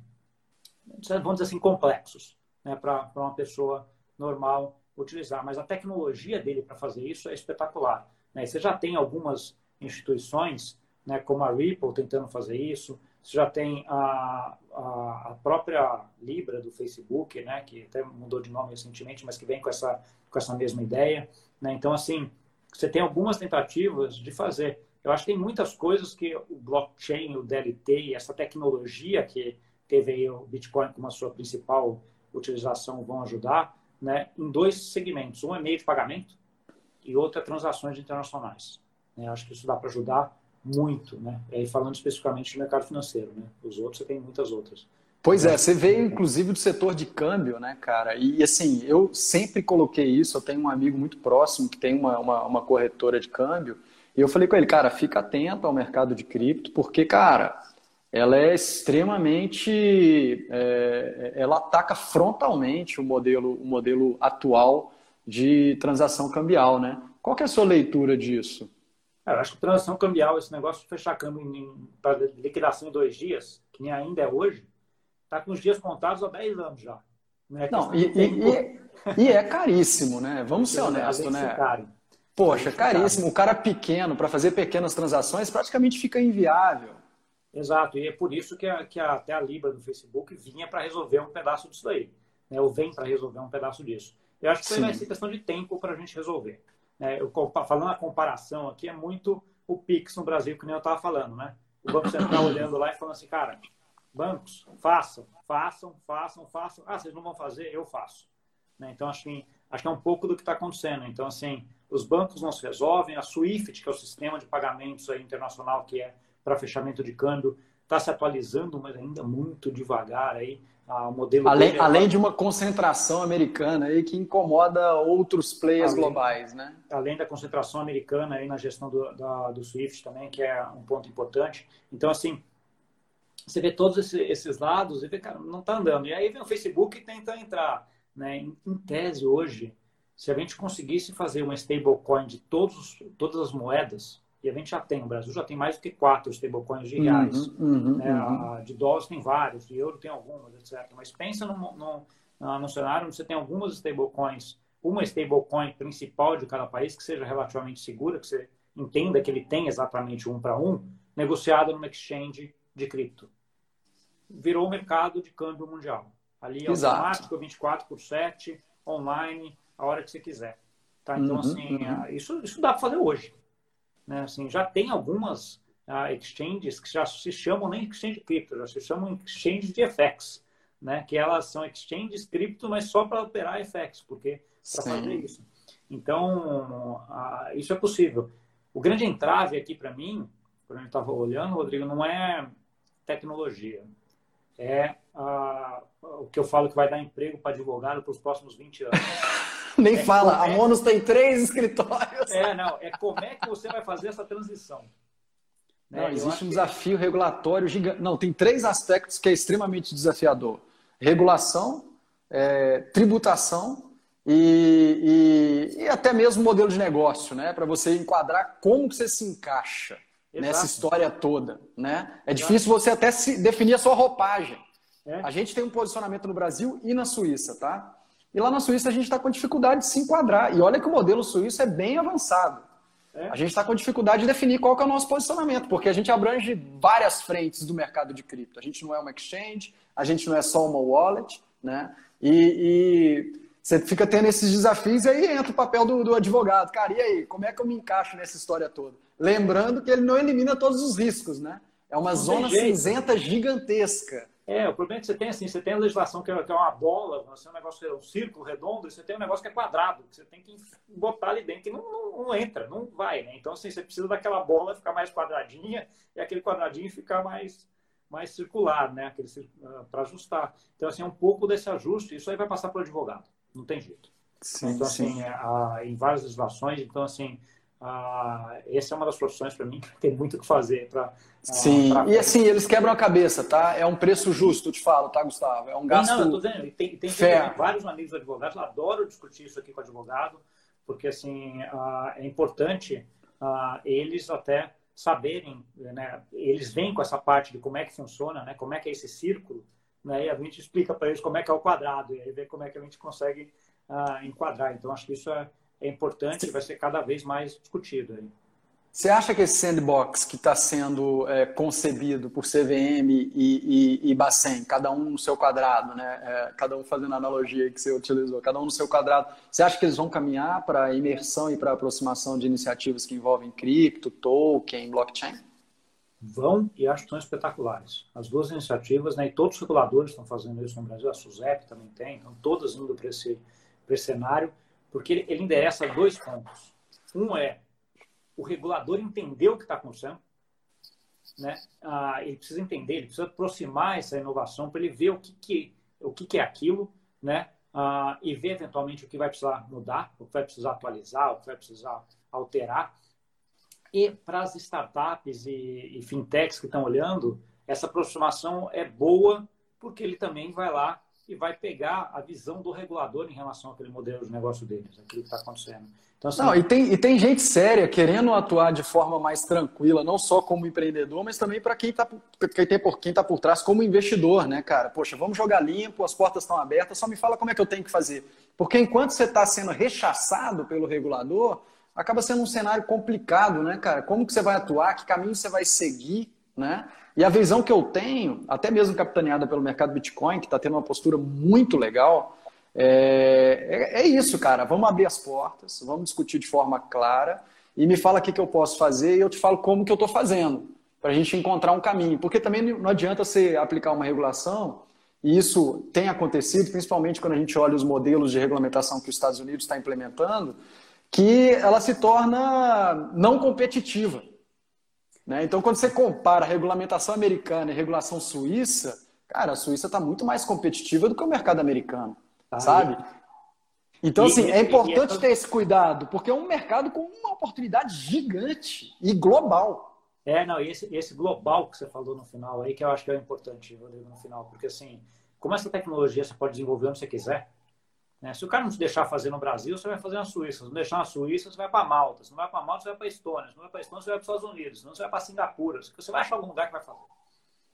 vamos dizer assim, complexos né? para uma pessoa normal utilizar. Mas a tecnologia dele para fazer isso é espetacular. Né? Você já tem algumas instituições, né, como a Ripple, tentando fazer isso. Você já tem a, a, a, própria Libra do Facebook, né, que até mudou de nome recentemente, mas que vem com essa, com essa mesma ideia. Né? Então, assim, você tem algumas tentativas de fazer. Eu acho que tem muitas coisas que o blockchain, o DLT, essa tecnologia que teve o Bitcoin como a sua principal utilização vão ajudar né, em dois segmentos. Um é meio de pagamento e outro é transações internacionais. Né? Acho que isso dá para ajudar muito, né? E aí falando especificamente do mercado financeiro, né? Os outros você tem muitas outras. Pois é, você veio inclusive do setor de câmbio, né, cara? E assim, eu sempre coloquei isso. Eu tenho um amigo muito próximo que tem uma, uma, uma corretora de câmbio. E eu falei com ele, cara, fica atento ao mercado de cripto, porque, cara, ela é extremamente. É, ela ataca frontalmente o modelo, o modelo atual de transação cambial, né? Qual é a sua leitura disso? É, eu acho que transação cambial, esse negócio de fechar câmbio para liquidação em dois dias, que nem ainda é hoje, está com os dias contados há 10 anos já. Né? Não, e, e, e, é caríssimo, né? Vamos ser honestos, né? Caro. Poxa, caríssimo. O cara pequeno, para fazer pequenas transações, praticamente fica inviável. Exato, e é por isso que, a, que a, até a Libra do Facebook vinha para resolver um pedaço disso daí, né? ou vem para resolver um pedaço disso. Eu acho que vai ser questão de tempo para a gente resolver. É, eu, falando a comparação aqui, é muito o Pix no Brasil, que nem eu estava falando, né? O Banco Central olhando lá e falando assim, cara, bancos, façam, façam, façam, façam. Ah, vocês não vão fazer? Eu faço. Né? Então, acho que, acho que é um pouco do que está acontecendo. Então, assim, os bancos não se resolvem, a SWIFT, que é o sistema de pagamentos internacional que é para fechamento de câmbio está se atualizando, mas ainda muito devagar aí. Modelo além, além de uma concentração americana aí que incomoda outros players além, globais, né? Além da concentração americana aí na gestão do, da, do SWIFT também, que é um ponto importante. Então, assim, você vê todos esses, esses lados e vê, cara, não está andando. E aí vem o Facebook e tenta entrar. Né? Em, em tese, hoje, se a gente conseguisse fazer uma stablecoin de todos, todas as moedas, e a gente já tem, o Brasil já tem mais do que quatro stablecoins de reais. Uhum, uhum, né? uhum. De dólares tem vários, de euro tem algumas, etc. Mas pensa no, no, no cenário onde você tem algumas stablecoins, uma stablecoin principal de cada país que seja relativamente segura, que você entenda que ele tem exatamente um para um, negociada numa exchange de cripto. Virou o mercado de câmbio mundial. Ali é Exato. automático, 24 por 7, online, a hora que você quiser. Tá? Então, uhum, assim, uhum. isso, isso dá para fazer hoje. Né? Assim, já tem algumas uh, exchanges que já se chamam nem exchange cripto, já se chamam exchange de FX, né? que elas são exchanges cripto, mas só para operar FX, porque para fazer isso. Então, isso é possível. O grande entrave aqui para mim, quando gente estava olhando, Rodrigo, não é tecnologia. É o que eu falo que vai dar emprego para advogado para os próximos 20 anos. Nem é fala, a Monos tem três escritórios. É, não, é como é que você vai fazer essa transição. Não, é, existe um desafio que... regulatório gigante. Não, tem três aspectos que é extremamente desafiador: regulação, é, tributação e, e, e, até mesmo modelo de negócio, né? Para você enquadrar como que você se encaixa Exato. nessa história toda, né? É Exato. difícil você até se definir a sua roupagem. É. A gente tem um posicionamento no Brasil e na Suíça, tá? E lá na Suíça a gente está com dificuldade de se enquadrar. E olha que o modelo suíço é bem avançado. É. A gente está com dificuldade de definir qual é o nosso posicionamento, porque a gente abrange várias frentes do mercado de cripto. A gente não é uma exchange, a gente não é só uma wallet, né? E, e você fica tendo esses desafios e aí entra o papel do, do, advogado. Cara, e aí, como é que eu me encaixo nessa história toda? Lembrando que ele não elimina todos os riscos, né? É uma não zona cinzenta gigantesca. É, o problema é que você tem assim, você tem a legislação que é, que é uma bola, você é um negócio, é um círculo redondo, e você tem um negócio que é quadrado, que você tem que botar ali dentro, que não, não, não, entra, não vai, né? Então, assim, você precisa daquela bola ficar mais quadradinha e aquele quadradinho ficar mais, mais circular, né? Aquele, uh, para ajustar. Então, assim, é um pouco desse ajuste, isso aí vai passar para o advogado, não tem jeito. Sim, então, assim, é, em várias legislações, então, assim, ah, essa é uma das profissões para mim que tem muito o que fazer para. Sim, pra... e assim, eles quebram a cabeça, tá? É um preço justo, eu te falo, tá, Gustavo? É um gasto. Não, não eu tô dizendo, tem, tem, vários amigos advogados, eu adoro discutir isso aqui com advogado, porque assim, ah, é importante ah, eles até saberem, né? Eles vêm com essa parte de como é que funciona, né? Como é que é esse círculo, né? E a gente explica para eles como é que é o quadrado, e aí vê como é que a gente consegue ah, enquadrar. Então, acho que isso é é importante e vai ser cada vez mais discutido. Aí. Você acha que esse sandbox que está sendo é, concebido por CVM e, e, e Bacen, cada um no seu quadrado, né? É, cada um fazendo a analogia que você utilizou, cada um no seu quadrado, você acha que eles vão caminhar para a imersão e para a aproximação de iniciativas que envolvem cripto, token, blockchain? Vão e acho que são espetaculares. As duas iniciativas, né, e todos os reguladores estão fazendo isso no Brasil, a SUSEP também tem, então todas indo para esse, esse cenário porque ele endereça dois pontos. Um é o regulador entender o que está acontecendo, né? Ah, ele precisa entender, ele precisa aproximar essa inovação para ele ver o que, que, o que, que é aquilo, né? Ah, e ver eventualmente o que vai precisar mudar, o que vai precisar atualizar, o que vai precisar alterar. E para as startups e, e fintechs que estão olhando, essa aproximação é boa porque ele também vai lá e vai pegar a visão do regulador em relação àquele modelo de negócio deles, aquilo que está acontecendo. Então, assim, não, e, tem, e tem gente séria querendo atuar de forma mais tranquila, não só como empreendedor, mas também para quem está por, quem tá por trás como investidor, né, cara? Poxa, vamos jogar limpo, as portas estão abertas, só me fala como é que eu tenho que fazer. Porque enquanto você está sendo rechaçado pelo regulador, acaba sendo um cenário complicado, né, cara? Como que você vai atuar, que caminho você vai seguir, né? E a visão que eu tenho, até mesmo capitaneada pelo mercado Bitcoin, que está tendo uma postura muito legal, é, é, é, isso, cara. Vamos abrir as portas, vamos discutir de forma clara e me fala o que, que eu posso fazer e eu te falo como que eu estou fazendo, para a gente encontrar um caminho. Porque também não adianta você aplicar uma regulação, e isso tem acontecido, principalmente quando a gente olha os modelos de regulamentação que os Estados Unidos está implementando, que ela se torna não competitiva. Né? Então, quando você compara a regulamentação americana e a regulação suíça, cara, a Suíça está muito mais competitiva do que o mercado americano, ah, sabe? Então, e, assim, é importante ter esse cuidado, porque é um mercado com uma oportunidade gigante e global. É, não, e esse, esse global que você falou no final aí, que eu acho que é importante, Rodrigo, no final, porque assim, como essa tecnologia você pode desenvolver onde você quiser, né? Se o cara não te deixar fazer no Brasil, você vai fazer na Suíça. Se não deixar na Suíça, você vai para Malta. Se não vai para Malta, você vai para Estônia. Se não vai para Estônia, você vai para os Estados Unidos. Se não, você vai para Singapura. Você vai achar algum lugar que vai fazer.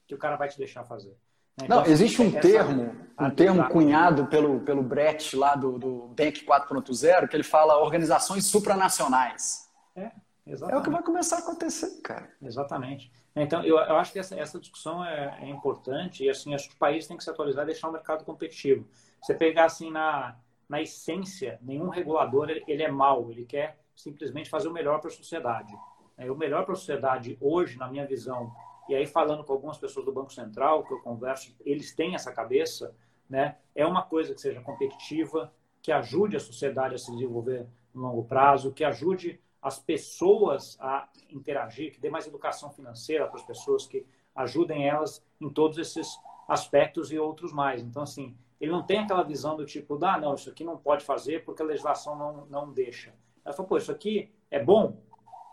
Que o cara vai te deixar fazer. Né? Então, não, existe um termo, um termo cunhado pelo, pelo Brett lá do, do Bank 4.0, que ele fala organizações supranacionais. É, exatamente. É o que vai começar a acontecer, cara. Exatamente. Então, eu, eu acho que essa, essa discussão é, é importante e, assim, acho que o país tem que se atualizar e deixar o mercado competitivo. Você pegar assim na, na essência, nenhum regulador ele é mau, ele quer simplesmente fazer o melhor para a sociedade. É, o melhor para a sociedade hoje, na minha visão, e aí falando com algumas pessoas do Banco Central que eu converso, eles têm essa cabeça, né? É uma coisa que seja competitiva, que ajude a sociedade a se desenvolver no longo prazo, que ajude as pessoas a interagir, que dê mais educação financeira para as pessoas, que ajudem elas em todos esses aspectos e outros mais. Então, assim, ele não tem aquela visão do tipo, ah, não, isso aqui não pode fazer porque a legislação não, não deixa. Ela falou, pô, isso aqui é bom,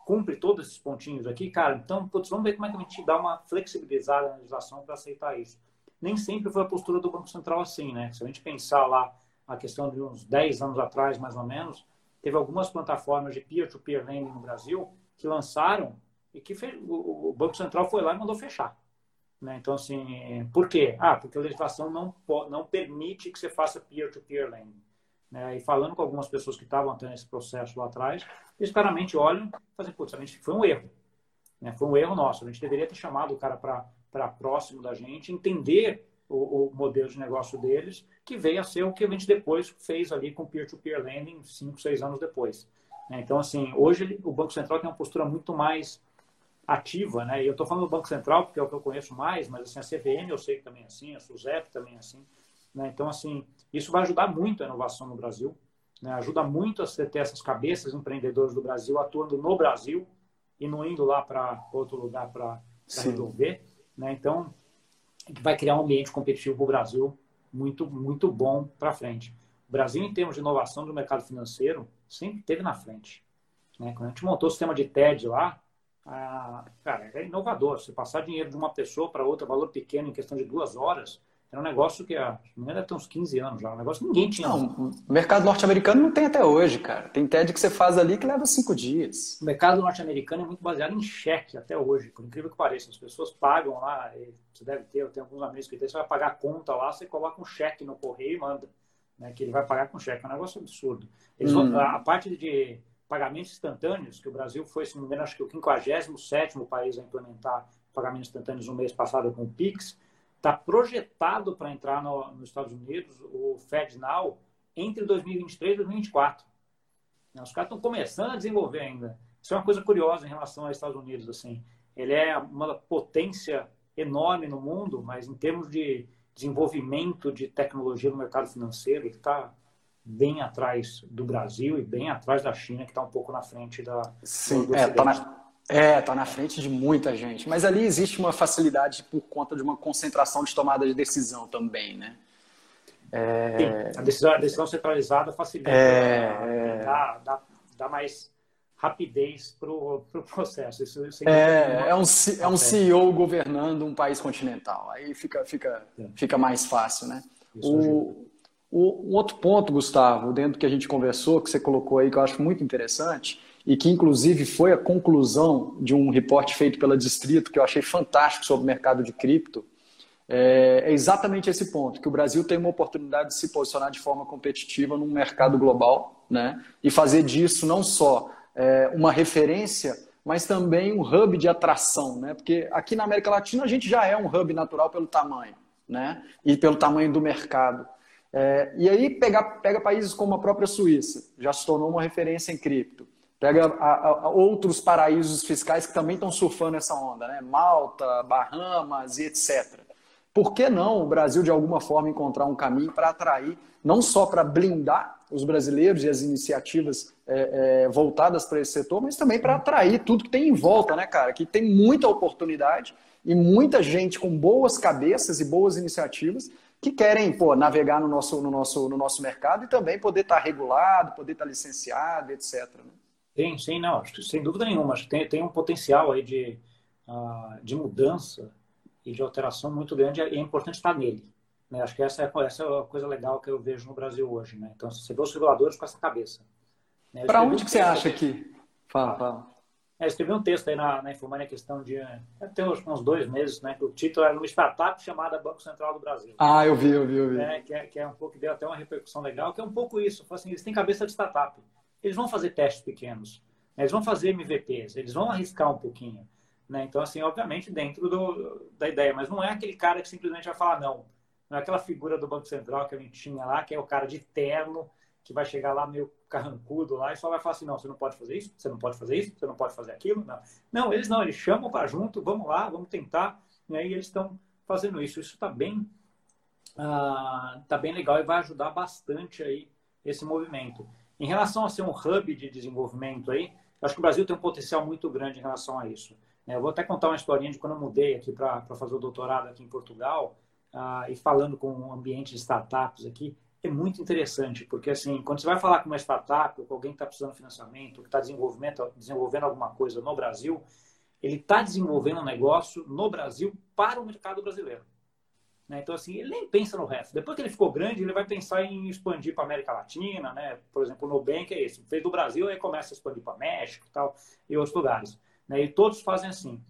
cumpre todos esses pontinhos aqui, cara, então, putz, vamos ver como é que a gente dá uma flexibilizada na legislação para aceitar isso. Nem sempre foi a postura do Banco Central assim, né? Se a gente pensar lá a questão de uns 10 anos atrás, mais ou menos, teve algumas plataformas de peer-to-peer -peer lending no Brasil que lançaram e que fez, o, Banco Central foi lá e mandou fechar. Né? Então, assim, por quê? Ah, porque a legislação não, não permite que você faça peer-to-peer -peer lending. Né? E falando com algumas pessoas que estavam tendo esse processo lá atrás, eles claramente olham e fazem, putz, a gente foi um erro. Né? Foi um erro nosso. A gente deveria ter chamado o cara para próximo da gente, entender o, o, modelo de negócio deles, que veio a ser o que a gente depois fez ali com peer-to-peer -peer lending, cinco, seis anos depois. Né? Então, assim, hoje o Banco Central tem uma postura muito mais ativa, né? E eu estou falando do Banco Central porque é o que eu conheço mais, mas assim, a CVM eu sei que também é assim, a SUSEP também é assim. Né? Então, assim, isso vai ajudar muito a inovação no Brasil, né? ajuda muito a você ter essas cabeças empreendedores do Brasil atuando no Brasil e não indo lá para outro lugar para resolver. Né? Então, vai criar um ambiente competitivo para o Brasil muito, muito bom para frente. O Brasil, em termos de inovação do mercado financeiro, sempre esteve na frente. Né? Quando a gente montou o sistema de TED lá, ah, cara, é inovador. Você passar dinheiro de uma pessoa para outra, valor pequeno, em questão de duas horas, era um negócio que, a, não deve ter uns 15 anos já, um negócio que ninguém tinha. Não, o mercado norte-americano não tem até hoje, cara. Tem TED que você faz ali que leva cinco dias. O mercado norte-americano é muito baseado em cheque até hoje, por incrível que pareça. As pessoas pagam lá, você deve ter, eu tenho alguns amigos que tem, você vai pagar a conta lá, você coloca um cheque no correio e manda. Né, que ele vai pagar com cheque. É um negócio absurdo. Eles hum. a, parte de pagamentos instantâneos, que o Brasil foi, se não me engano, acho que o 57 país a implementar pagamentos instantâneos no mês passado com o Pix, está projetado para entrar no, nos Estados Unidos, o FedNow, entre 2023 e 2024. Os caras estão começando a desenvolver ainda. Isso é uma coisa curiosa em relação aos Estados Unidos. Assim. Ele é uma potência enorme no mundo, mas em termos de desenvolvimento de tecnologia no mercado financeiro, ele está bem atrás do Brasil e bem atrás da China, que está um pouco na frente da. Sim, do, é, tá na, é, tá na frente de muita gente. Mas ali existe uma facilidade por conta de uma concentração de tomada de decisão também, né? É... Sim, a decisão, a decisão centralizada facilita, é... Né? dá, dá, dá mais rapidez para o pro processo. Isso, isso é, é, é, um, é um CEO governando um país continental. Aí fica, fica, é. fica mais fácil, né? O, um outro ponto, Gustavo, dentro do que a gente conversou, que você colocou aí, que eu acho muito interessante, e que inclusive foi a conclusão de um reporte feito pela Distrito, que eu achei fantástico sobre o mercado de cripto, é, é exatamente esse ponto, que o Brasil tem uma oportunidade de se posicionar de forma competitiva num mercado global, né? E fazer disso não só é, uma referência, mas também um hub de atração, né? Porque aqui na América Latina a gente já é um hub natural pelo tamanho, né? E pelo tamanho do mercado. É, e aí pega, pega países como a própria Suíça, já se tornou uma referência em cripto. Pega a, a, outros paraísos fiscais que também estão surfando essa onda, né? Malta, Bahamas e etc. Por que não o Brasil, de alguma forma, encontrar um caminho para atrair, não só para blindar os brasileiros e as iniciativas é, é, voltadas para esse setor, mas também para atrair tudo que tem em volta, né, cara? Que tem muita oportunidade e muita gente com boas cabeças e boas iniciativas que querem pô, navegar no nosso, no, nosso, no nosso mercado e também poder estar tá regulado, poder estar tá licenciado, etc. Né? Sim, sim, não, sem dúvida nenhuma. Acho que tem, tem um potencial aí de, uh, de mudança e de alteração muito grande e é importante estar nele. Né? Acho que essa é, essa é a coisa legal que eu vejo no Brasil hoje. Né? Então, você vê os reguladores com essa cabeça. Né? Para onde que você acha que... Fala, fala. É, eu escrevi um texto aí na, na Infomania, questão de. Tem uns, uns dois meses, né? Que o título era uma startup chamada Banco Central do Brasil. Ah, eu vi, eu vi, eu vi. É, que, é, que é um pouco, deu até uma repercussão legal, que é um pouco isso. Assim, eles têm cabeça de startup. Eles vão fazer testes pequenos, né? eles vão fazer MVPs, eles vão arriscar um pouquinho. Né? Então, assim, obviamente, dentro do, da ideia, mas não é aquele cara que simplesmente vai falar não. Não é aquela figura do Banco Central que a gente tinha lá, que é o cara de terno, que vai chegar lá meio carrancudo lá e só vai falar assim, não, você não pode fazer isso, você não pode fazer isso, você não pode fazer aquilo. Não, não eles não, eles chamam para junto, vamos lá, vamos tentar. E eles estão fazendo isso. Isso está bem, uh, tá bem legal e vai ajudar bastante aí esse movimento. Em relação a ser um hub de desenvolvimento aí, acho que o Brasil tem um potencial muito grande em relação a isso. É, eu vou até contar uma historinha de quando eu mudei aqui para fazer o doutorado aqui em Portugal ah, e falando com um ambiente de startups aqui, é muito interessante, porque assim, quando você vai falar com uma startup, ou com alguém que está precisando de financiamento, que está desenvolvendo alguma coisa no Brasil, ele está desenvolvendo um negócio no Brasil para o mercado brasileiro. Né? Então, assim, ele nem pensa no resto. Depois que ele ficou grande, ele vai pensar em expandir para a América Latina, né? Por exemplo, o Nubank é isso. Fez do Brasil, aí começa a expandir para México e tal, e outros lugares. Né? E todos fazem assim.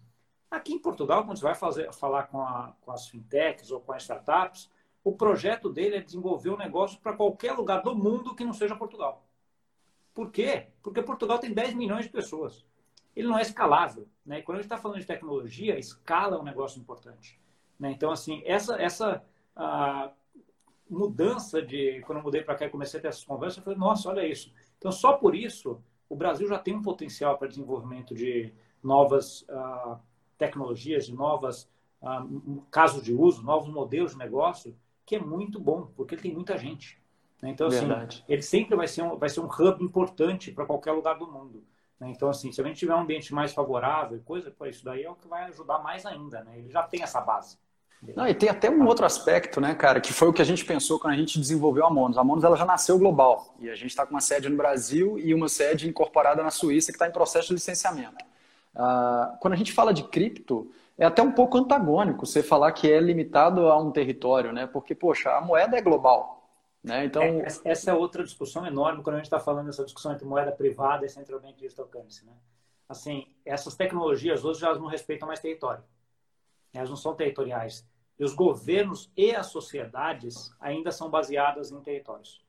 Aqui em Portugal, quando você vai fazer, falar com, a, com as fintechs ou com as startups, o projeto dele é desenvolver um negócio para qualquer lugar do mundo que não seja Portugal. Por quê? Porque Portugal tem 10 milhões de pessoas. Ele não é escalável. Né? quando a gente está falando de tecnologia, escala é um negócio importante. Né? Então, assim, essa, essa mudança de. Quando eu mudei para cá e comecei a ter essas conversas, eu falei, nossa, olha isso. Então, só por isso, o Brasil já tem um potencial para desenvolvimento de novas uh, tecnologias, de novas uh, casos de uso, novos modelos de negócio, que é muito bom, porque ele tem muita gente. Né? Então, assim, Verdade. ele sempre vai ser um, vai ser um hub importante para qualquer lugar do mundo. Né? Então, assim, se a gente tiver um ambiente mais favorável, coisa, pô, isso daí é o que vai ajudar mais ainda. Né? Ele já tem essa base. Não, e tem até um outro aspecto, né, cara, que foi o que a gente pensou quando a gente desenvolveu a Monos. A Monos ela já nasceu global e a gente está com uma sede no Brasil e uma sede incorporada na Suíça que está em processo de licenciamento. Uh, quando a gente fala de cripto, é até um pouco antagônico você falar que é limitado a um território, né? Porque, poxa, a moeda é global. Né? Então... É, essa é outra discussão enorme quando a gente está falando dessa discussão entre moeda privada e central bank digital currency. Né? Assim, essas tecnologias hoje já não respeitam mais território. Elas não são territoriais. E os governos e as sociedades ainda são baseadas em territórios.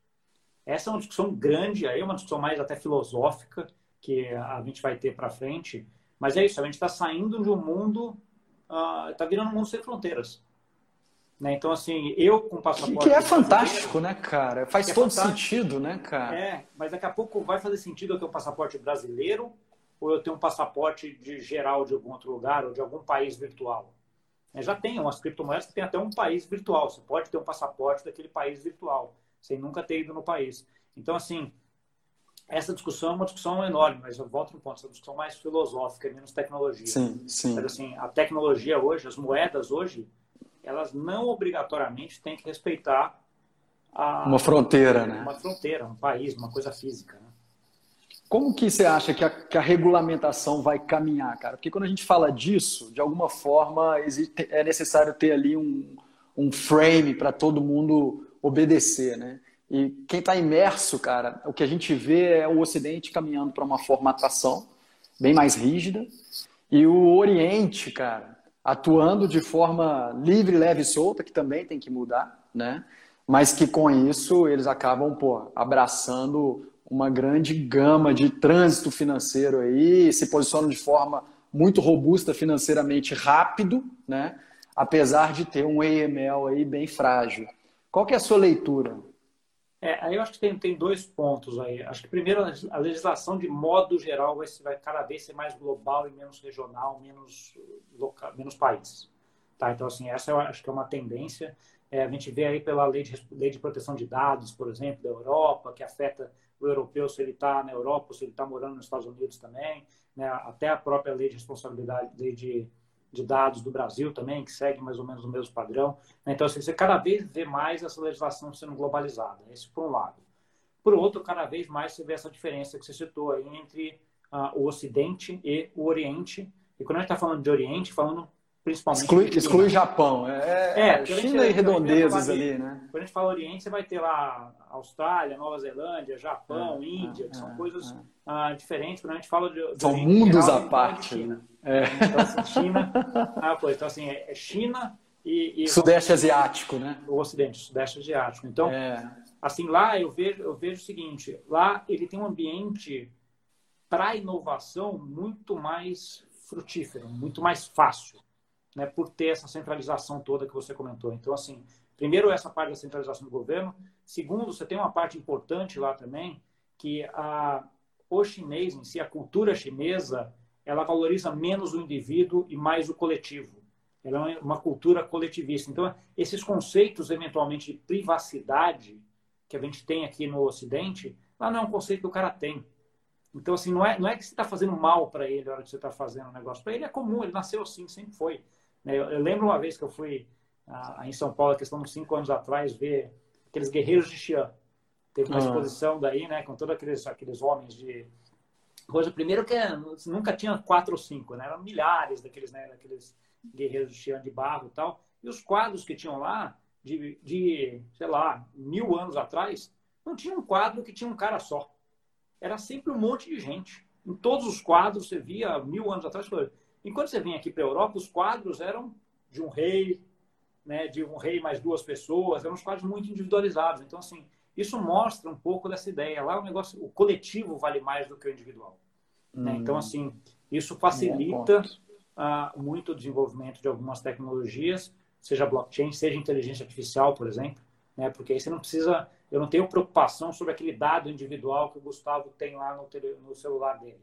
Essa é uma discussão grande, aí é uma discussão mais até filosófica que a gente vai ter para frente. Mas é isso, a gente está saindo de um mundo, está uh, virando um mundo sem fronteiras. Né? Então, assim, eu com passaporte. Que é fantástico, né, cara? Faz é todo sentido, né, cara? É, mas daqui a pouco vai fazer sentido eu ter um passaporte brasileiro ou eu ter um passaporte de geral de algum outro lugar ou de algum país virtual. É, já tem umas criptomoedas que tem até um país virtual. Você pode ter um passaporte daquele país virtual, sem nunca ter ido no país. Então, assim, essa discussão é uma discussão enorme, mas eu volto no ponto, essa discussão mais filosófica, menos tecnologia. Sim, sim. Mas, assim, a tecnologia hoje, as moedas hoje, elas não obrigatoriamente têm que respeitar a, uma fronteira, né? Uma fronteira, um país, uma coisa física. Né? Como que você acha que a, que a, regulamentação vai caminhar, cara? Porque quando a gente fala disso, de alguma forma é necessário ter ali um, um frame para todo mundo obedecer, né? E quem está imerso, cara, o que a gente vê é o Ocidente caminhando para uma formatação bem mais rígida e o Oriente, cara, atuando de forma livre, leve e solta, que também tem que mudar, né? Mas que com isso eles acabam, pô, abraçando uma grande gama de trânsito financeiro aí, se posicionam de forma muito robusta financeiramente rápido, né? Apesar de ter um AML aí bem frágil. Qual que é a sua leitura? É, aí eu acho que tem, tem dois pontos aí. Acho que primeiro a legislação de modo geral vai, vai cada vez ser mais global e menos regional, menos local, menos país. Tá? Então assim essa eu acho que é uma tendência. É, a gente vê aí pela lei de, lei de proteção de dados, por exemplo, da Europa, que afeta o europeu se ele está na Europa se ele está morando nos Estados Unidos também. Né? Até a própria lei de responsabilidade, lei de de dados do Brasil também, que segue mais ou menos o mesmo padrão. Então, assim, você cada vez vê mais essa legislação sendo globalizada. Isso por um lado. Por outro, cada vez mais você vê essa diferença que você citou aí entre uh, o Ocidente e o Oriente. E quando a gente está falando de Oriente, falando principalmente... Exclui, exclui Japão. É, é China e redondezas ali, né? Quando a gente fala Oriente, você vai ter lá Austrália, Nova Zelândia, Japão, é, Índia, que são é, coisas uh, diferentes. Quando a gente fala de... de são mundos geral, à parte. Né? É. Então, assim, China, ah. Então, assim, é China e, e Sudeste Asiático, né? O Ocidente, Sudeste Asiático. Então, é. assim, lá eu vejo, eu vejo o seguinte: lá ele tem um ambiente para inovação muito mais frutífero, muito mais fácil, né? Por ter essa centralização toda que você comentou. Então, assim, primeiro essa parte da centralização do governo. Segundo, você tem uma parte importante lá também que a o chinês em si, a cultura chinesa, ela valoriza menos o indivíduo e mais o coletivo. Ela é uma cultura coletivista. Então, esses conceitos, eventualmente, de privacidade que a gente tem aqui no Ocidente, Lá não é um conceito que o cara tem. Então, assim, não é, não é que você está fazendo mal para ele na hora que você está fazendo um negócio. Para ele é comum, ele nasceu assim, sempre foi. Né? Eu, eu lembro uma vez que eu fui em São Paulo, questão de cinco anos atrás, ver aqueles guerreiros de Xi'an. Teve uma ah. exposição daí, né, com todos aqueles, aqueles homens de. Coisa, primeiro que nunca tinha quatro ou cinco, né? Eram milhares daqueles, né, daqueles guerreiros de de barro e tal. E os quadros que tinham lá, de, de, sei lá, mil anos atrás, não tinha um quadro que tinha um cara só. Era sempre um monte de gente. Em todos os quadros você via mil anos atrás. Enquanto você vem aqui para a Europa, os quadros eram de um rei, né, de um rei mais duas pessoas, eram uns quadros muito individualizados. Então, assim, isso mostra um pouco dessa ideia. Lá o negócio, o coletivo vale mais do que o individual. Hum. Né? Então, hum. assim, isso facilita uh, muito o desenvolvimento de algumas tecnologias, seja blockchain, seja inteligência artificial, por exemplo, né? Porque aí você não precisa, eu não tenho preocupação sobre aquele dado individual que o Gustavo tem lá no, tele, no celular dele,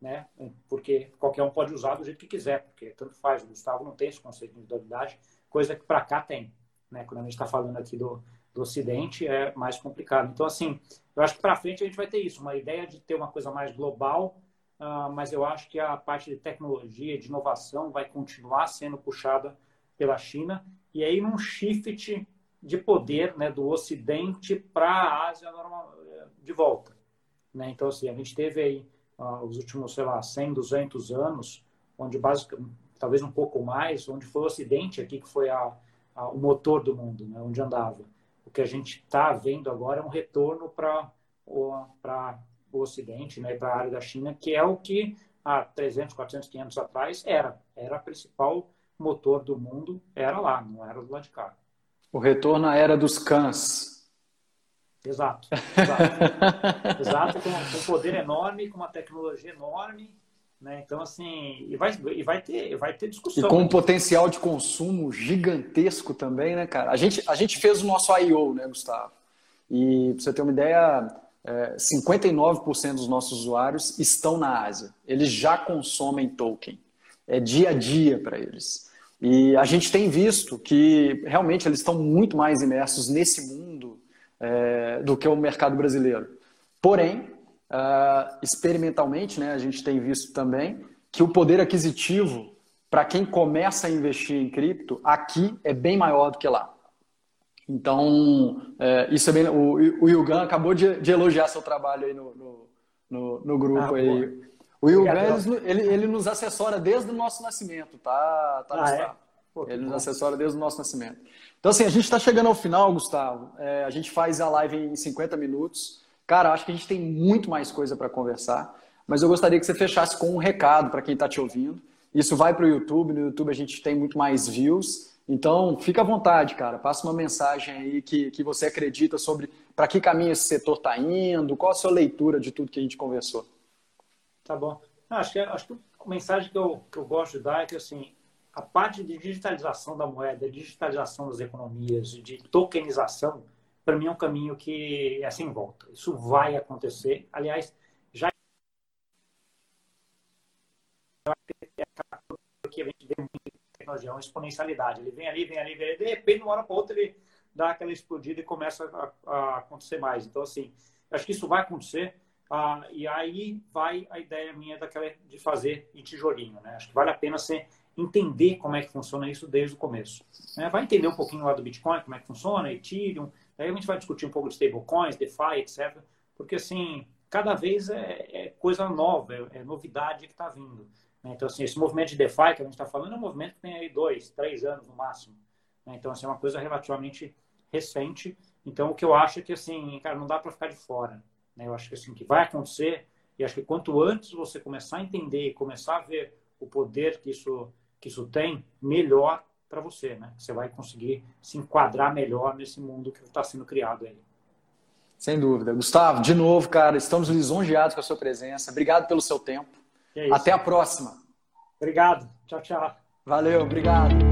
né? Porque qualquer um pode usar do jeito que quiser, porque tanto faz. O Gustavo não tem esse conceito de individualidade, coisa que para cá tem, né? Quando a gente está falando aqui do, do Ocidente é mais complicado. Então, assim, eu acho que para frente a gente vai ter isso, uma ideia de ter uma coisa mais global, uh, mas eu acho que a parte de tecnologia, de inovação, vai continuar sendo puxada pela China, e aí num shift de poder né, do Ocidente para a Ásia normal, de volta. Né? Então, assim, a gente teve aí uh, os últimos, sei lá, 100, 200 anos, onde basicamente, talvez um pouco mais, onde foi o Ocidente aqui que foi a, a, o motor do mundo, né, onde andava. O que a gente está vendo agora é um retorno para o, o Ocidente, né, para a área da China, que é o que há 300, 400, 500 atrás era. Era a principal motor do mundo era lá, não era do lado de cá. O retorno à era dos cães. Exato, exato. exato, com, com um poder enorme, com uma tecnologia enorme, né? Então, assim, e vai, e vai, ter, vai ter discussão. E com um potencial de consumo gigantesco também, né, cara? A gente, a gente fez o nosso I.O., né, Gustavo? E, pra você ter uma ideia, é, 59% dos nossos usuários estão na Ásia. Eles já consomem token. É dia a dia para eles. E a gente tem visto que realmente eles estão muito mais imersos nesse mundo é, do que o mercado brasileiro. Porém, uh, experimentalmente, né, a gente tem visto também que o poder aquisitivo para quem começa a investir em cripto aqui é bem maior do que lá. Então, é, isso é bem. O, o Yugan acabou de, de, elogiar seu trabalho aí no, no, no, no grupo ah, aí. O Gans, ele, ele nos assessora desde o nosso nascimento, tá, tá ah, é? Pô, ele nos assessora desde o nosso nascimento. Então, assim, a gente está chegando ao final, Gustavo. É, a gente faz a live em 50 minutos. Cara, acho que a gente tem muito mais coisa para conversar, mas eu gostaria que você fechasse com um recado para quem está te ouvindo. Isso vai para o YouTube, no YouTube a gente tem muito mais views. Então, fica à vontade, cara. Passa uma mensagem aí que, que você acredita sobre para que caminho esse setor está indo, qual a sua leitura de tudo que a gente conversou. Tá bom. Não, acho, que, acho que a mensagem que eu, que eu gosto de dar é que assim, a parte de digitalização da moeda, digitalização das economias, de tokenização, para mim é um caminho que é sem volta. Isso vai acontecer. Aliás, já que a gente vê muito tecnologia, é uma exponencialidade. Ele vem ali, vem ali, vem ali, de repente, de uma hora para outra, ele dá aquela explodida e começa a, a acontecer mais. Então, assim, acho que isso vai acontecer. Ah, e aí vai a ideia minha daquela de fazer em tijolinho, né? Acho que vale a pena você entender como é que funciona isso desde o começo. Né? Vai entender um pouquinho lá do Bitcoin, como é que funciona, Ethereum, daí a gente vai discutir um pouco de stablecoins, DeFi, etc. Porque, assim, cada vez é, é coisa nova, é, é novidade que está vindo. Né? Então, assim, esse movimento de DeFi que a gente está falando é um movimento que tem aí dois, três anos no máximo. Né? Então, assim, é uma coisa relativamente recente. Então, o que eu acho é que, assim, cara, não dá para ficar de fora. Né? Eu acho que assim que vai acontecer e acho que quanto antes você começar a entender e começar a ver o poder que isso que isso tem, melhor para você, né? Você vai conseguir se enquadrar melhor nesse mundo que está sendo criado aí. Sem dúvida. Gustavo, de novo, cara, estamos lisonjeados com a sua presença. Obrigado pelo seu tempo. É Até a próxima. Obrigado. Tchau, tchau. Valeu, obrigado.